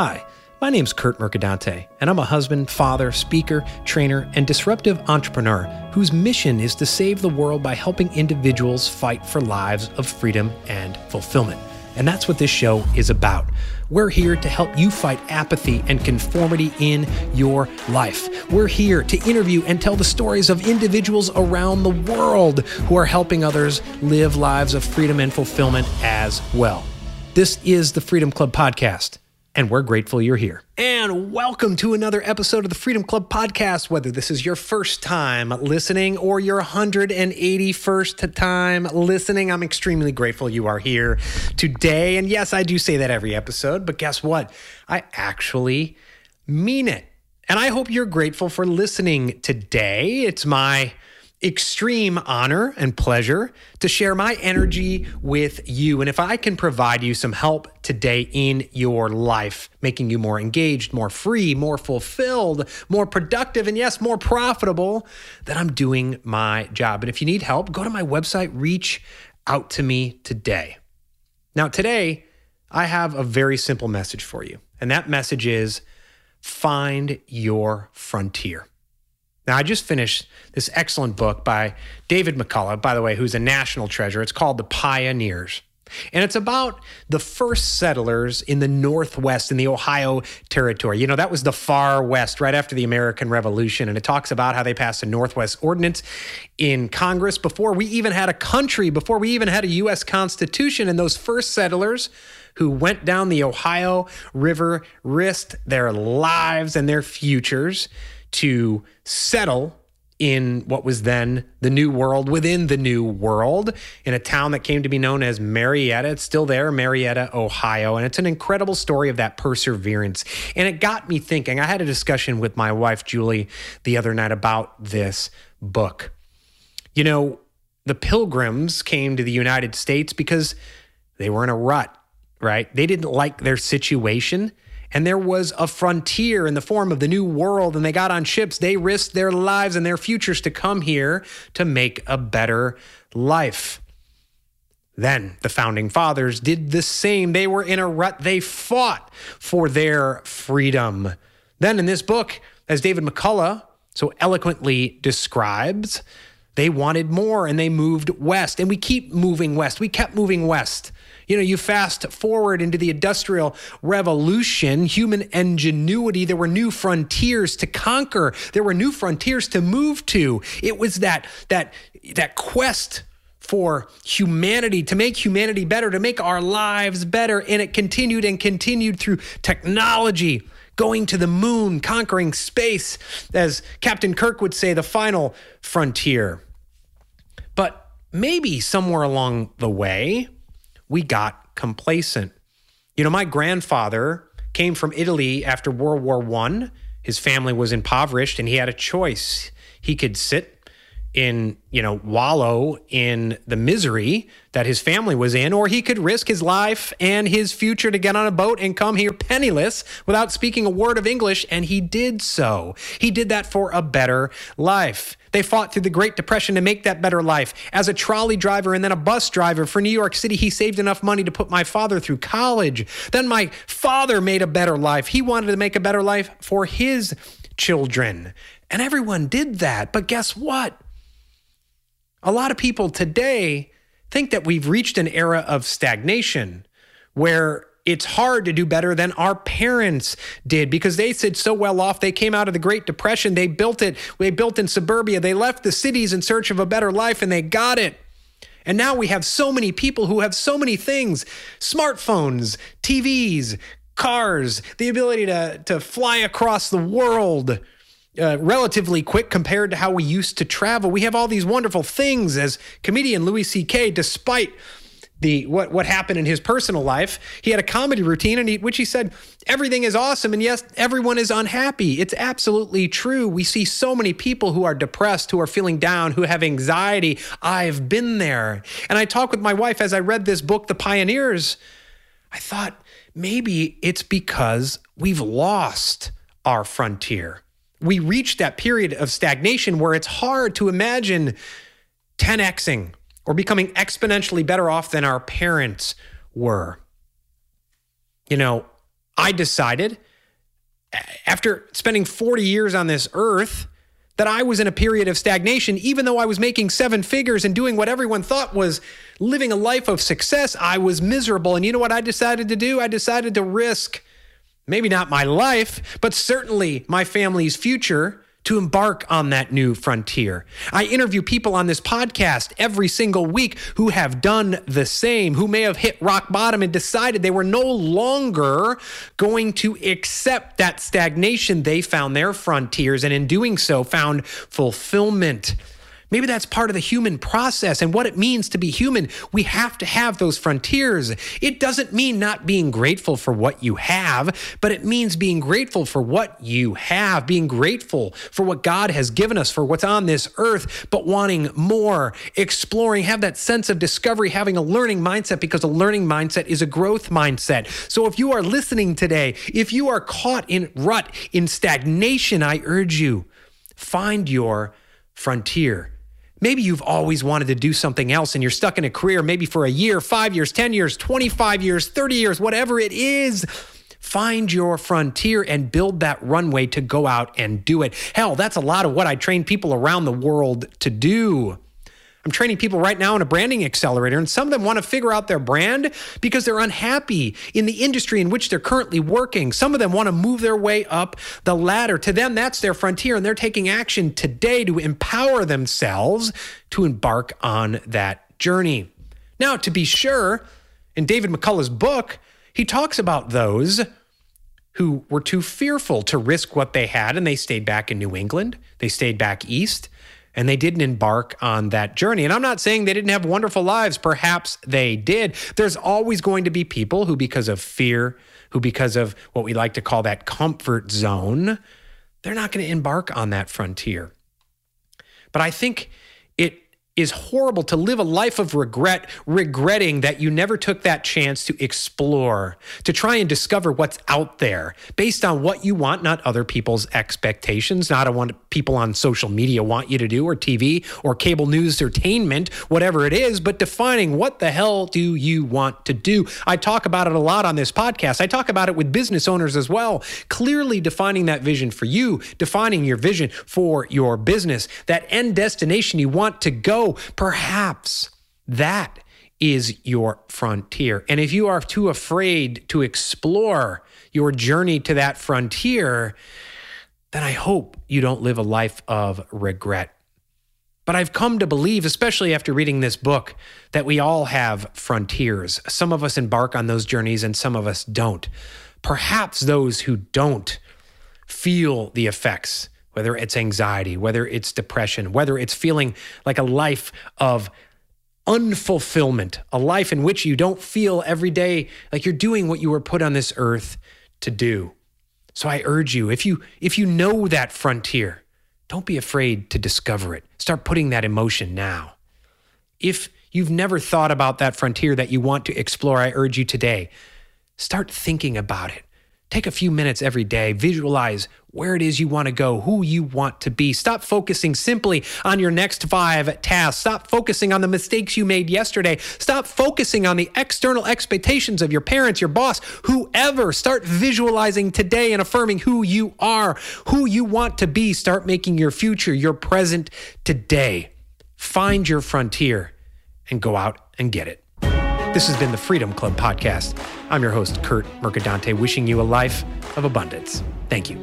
Hi, my name's Curt Mercadante, and I'm a husband, father, speaker, trainer, and disruptive entrepreneur whose mission is to save the world by helping individuals fight for lives of freedom and fulfillment. And that's what this show is about. We're here to help you fight apathy and conformity in your life. We're here to interview and tell the stories of individuals around the world who are helping others live lives of freedom and fulfillment as well. This is the Freedom Club Podcast and we're grateful you're here. And welcome to another episode of the Freedom Club podcast. Whether this is your first time listening or your 181st time listening, I'm extremely grateful you are here today. And yes, I do say that every episode, but guess what? I actually mean it. And I hope you're grateful for listening today. It's my extreme honor and pleasure to share my energy with you. And if I can provide you some help today in your life, making you more engaged, more free, more fulfilled, more productive, and yes, more profitable, then I'm doing my job. And if you need help, go to my website, reach out to me today. Now, today, I have a very simple message for you. And that message is find your frontier. Now, I just finished this excellent book by David McCullough, by the way, who's a national treasure. It's called The Pioneers. And it's about the first settlers in the Northwest in the Ohio Territory. You know, that was the far west right after the American Revolution. And it talks about how they passed a Northwest Ordinance in Congress before we even had a country, before we even had a U.S. Constitution. And those first settlers who went down the Ohio River risked their lives and their futures to settle in what was then the New World within the New World in a town that came to be known as Marietta. It's still there, Marietta, Ohio. And it's an incredible story of that perseverance. And it got me thinking. I had a discussion with my wife, Julie, the other night about this book. You know, the pilgrims came to the United States because they were in a rut, right? They didn't like their situation and there was a frontier in the form of the new world and they got on ships. They risked their lives and their futures to come here to make a better life. Then the founding fathers did the same. They were in a rut. They fought for their freedom. Then in this book as david mccullough so eloquently describes they wanted more and they moved west. And we keep moving west. We kept moving west you know, you fast forward into the Industrial Revolution, human ingenuity, there were new frontiers to conquer, there were new frontiers to move to. It was that, that, that quest for humanity, to make humanity better, to make our lives better. And it continued and continued through technology, going to the moon, conquering space, as Captain Kirk would say, the final frontier. But maybe somewhere along the way, we got complacent. You know, my grandfather came from Italy after World War I. His family was impoverished and he had a choice. He could sit in, you know, wallow in the misery that his family was in, or he could risk his life and his future to get on a boat and come here penniless without speaking a word of English. And he did so. He did that for a better life. They fought through the Great Depression to make that better life. As a trolley driver and then a bus driver for New York City, he saved enough money to put my father through college. Then my father made a better life. He wanted to make a better life for his children. And everyone did that. But guess what? A lot of people today think that we've reached an era of stagnation where it's hard to do better than our parents did because they said so well off. They came out of the Great Depression. They built it. They built in suburbia. They left the cities in search of a better life and they got it. And now we have so many people who have so many things smartphones, TVs, cars, the ability to, to fly across the world. Uh, relatively quick compared to how we used to travel. We have all these wonderful things as comedian Louis C.K., despite the what what happened in his personal life. He had a comedy routine, and he, which he said everything is awesome, and yes, everyone is unhappy. It's absolutely true. We see so many people who are depressed, who are feeling down, who have anxiety. I've been there, and I talked with my wife as I read this book, The Pioneers. I thought maybe it's because we've lost our frontier. We reached that period of stagnation where it's hard to imagine 10xing or becoming exponentially better off than our parents were. You know, I decided after spending 40 years on this earth that I was in a period of stagnation, even though I was making seven figures and doing what everyone thought was living a life of success. I was miserable. And you know what I decided to do? I decided to risk maybe not my life, but certainly my family's future to embark on that new frontier. I interview people on this podcast every single week who have done the same, who may have hit rock bottom and decided they were no longer going to accept that stagnation. They found their frontiers and in doing so found fulfillment. Maybe that's part of the human process and what it means to be human. We have to have those frontiers. It doesn't mean not being grateful for what you have, but it means being grateful for what you have, being grateful for what God has given us, for what's on this earth, but wanting more, exploring, have that sense of discovery, having a learning mindset because a learning mindset is a growth mindset. So if you are listening today, if you are caught in rut, in stagnation, I urge you, find your frontier. Maybe you've always wanted to do something else and you're stuck in a career, maybe for a year, five years, 10 years, 25 years, 30 years, whatever it is. Find your frontier and build that runway to go out and do it. Hell, that's a lot of what I train people around the world to do. I'm training people right now in a branding accelerator, and some of them want to figure out their brand because they're unhappy in the industry in which they're currently working. Some of them want to move their way up the ladder. To them, that's their frontier, and they're taking action today to empower themselves to embark on that journey. Now, to be sure, in David McCullough's book, he talks about those who were too fearful to risk what they had and they stayed back in New England. They stayed back east and they didn't embark on that journey. And I'm not saying they didn't have wonderful lives. Perhaps they did. There's always going to be people who, because of fear, who, because of what we like to call that comfort zone, they're not going to embark on that frontier. But I think is horrible to live a life of regret, regretting that you never took that chance to explore, to try and discover what's out there based on what you want, not other people's expectations, not what people on social media want you to do, or TV, or cable news entertainment, whatever it is, but defining what the hell do you want to do. I talk about it a lot on this podcast. I talk about it with business owners as well. Clearly defining that vision for you, defining your vision for your business, that end destination you want to go Oh, perhaps that is your frontier. And if you are too afraid to explore your journey to that frontier, then I hope you don't live a life of regret. But I've come to believe, especially after reading this book, that we all have frontiers. Some of us embark on those journeys and some of us don't. Perhaps those who don't feel the effects whether it's anxiety, whether it's depression, whether it's feeling like a life of unfulfillment, a life in which you don't feel every day like you're doing what you were put on this earth to do. So I urge you, if you if you know that frontier, don't be afraid to discover it. Start putting that emotion now. If you've never thought about that frontier that you want to explore, I urge you today, start thinking about it. Take a few minutes every day, visualize where it is you want to go, who you want to be. Stop focusing simply on your next five tasks. Stop focusing on the mistakes you made yesterday. Stop focusing on the external expectations of your parents, your boss, whoever. Start visualizing today and affirming who you are, who you want to be. Start making your future, your present today. Find your frontier and go out and get it. This has been the Freedom Club podcast. I'm your host, Curt Mercadante, wishing you a life of abundance. Thank you.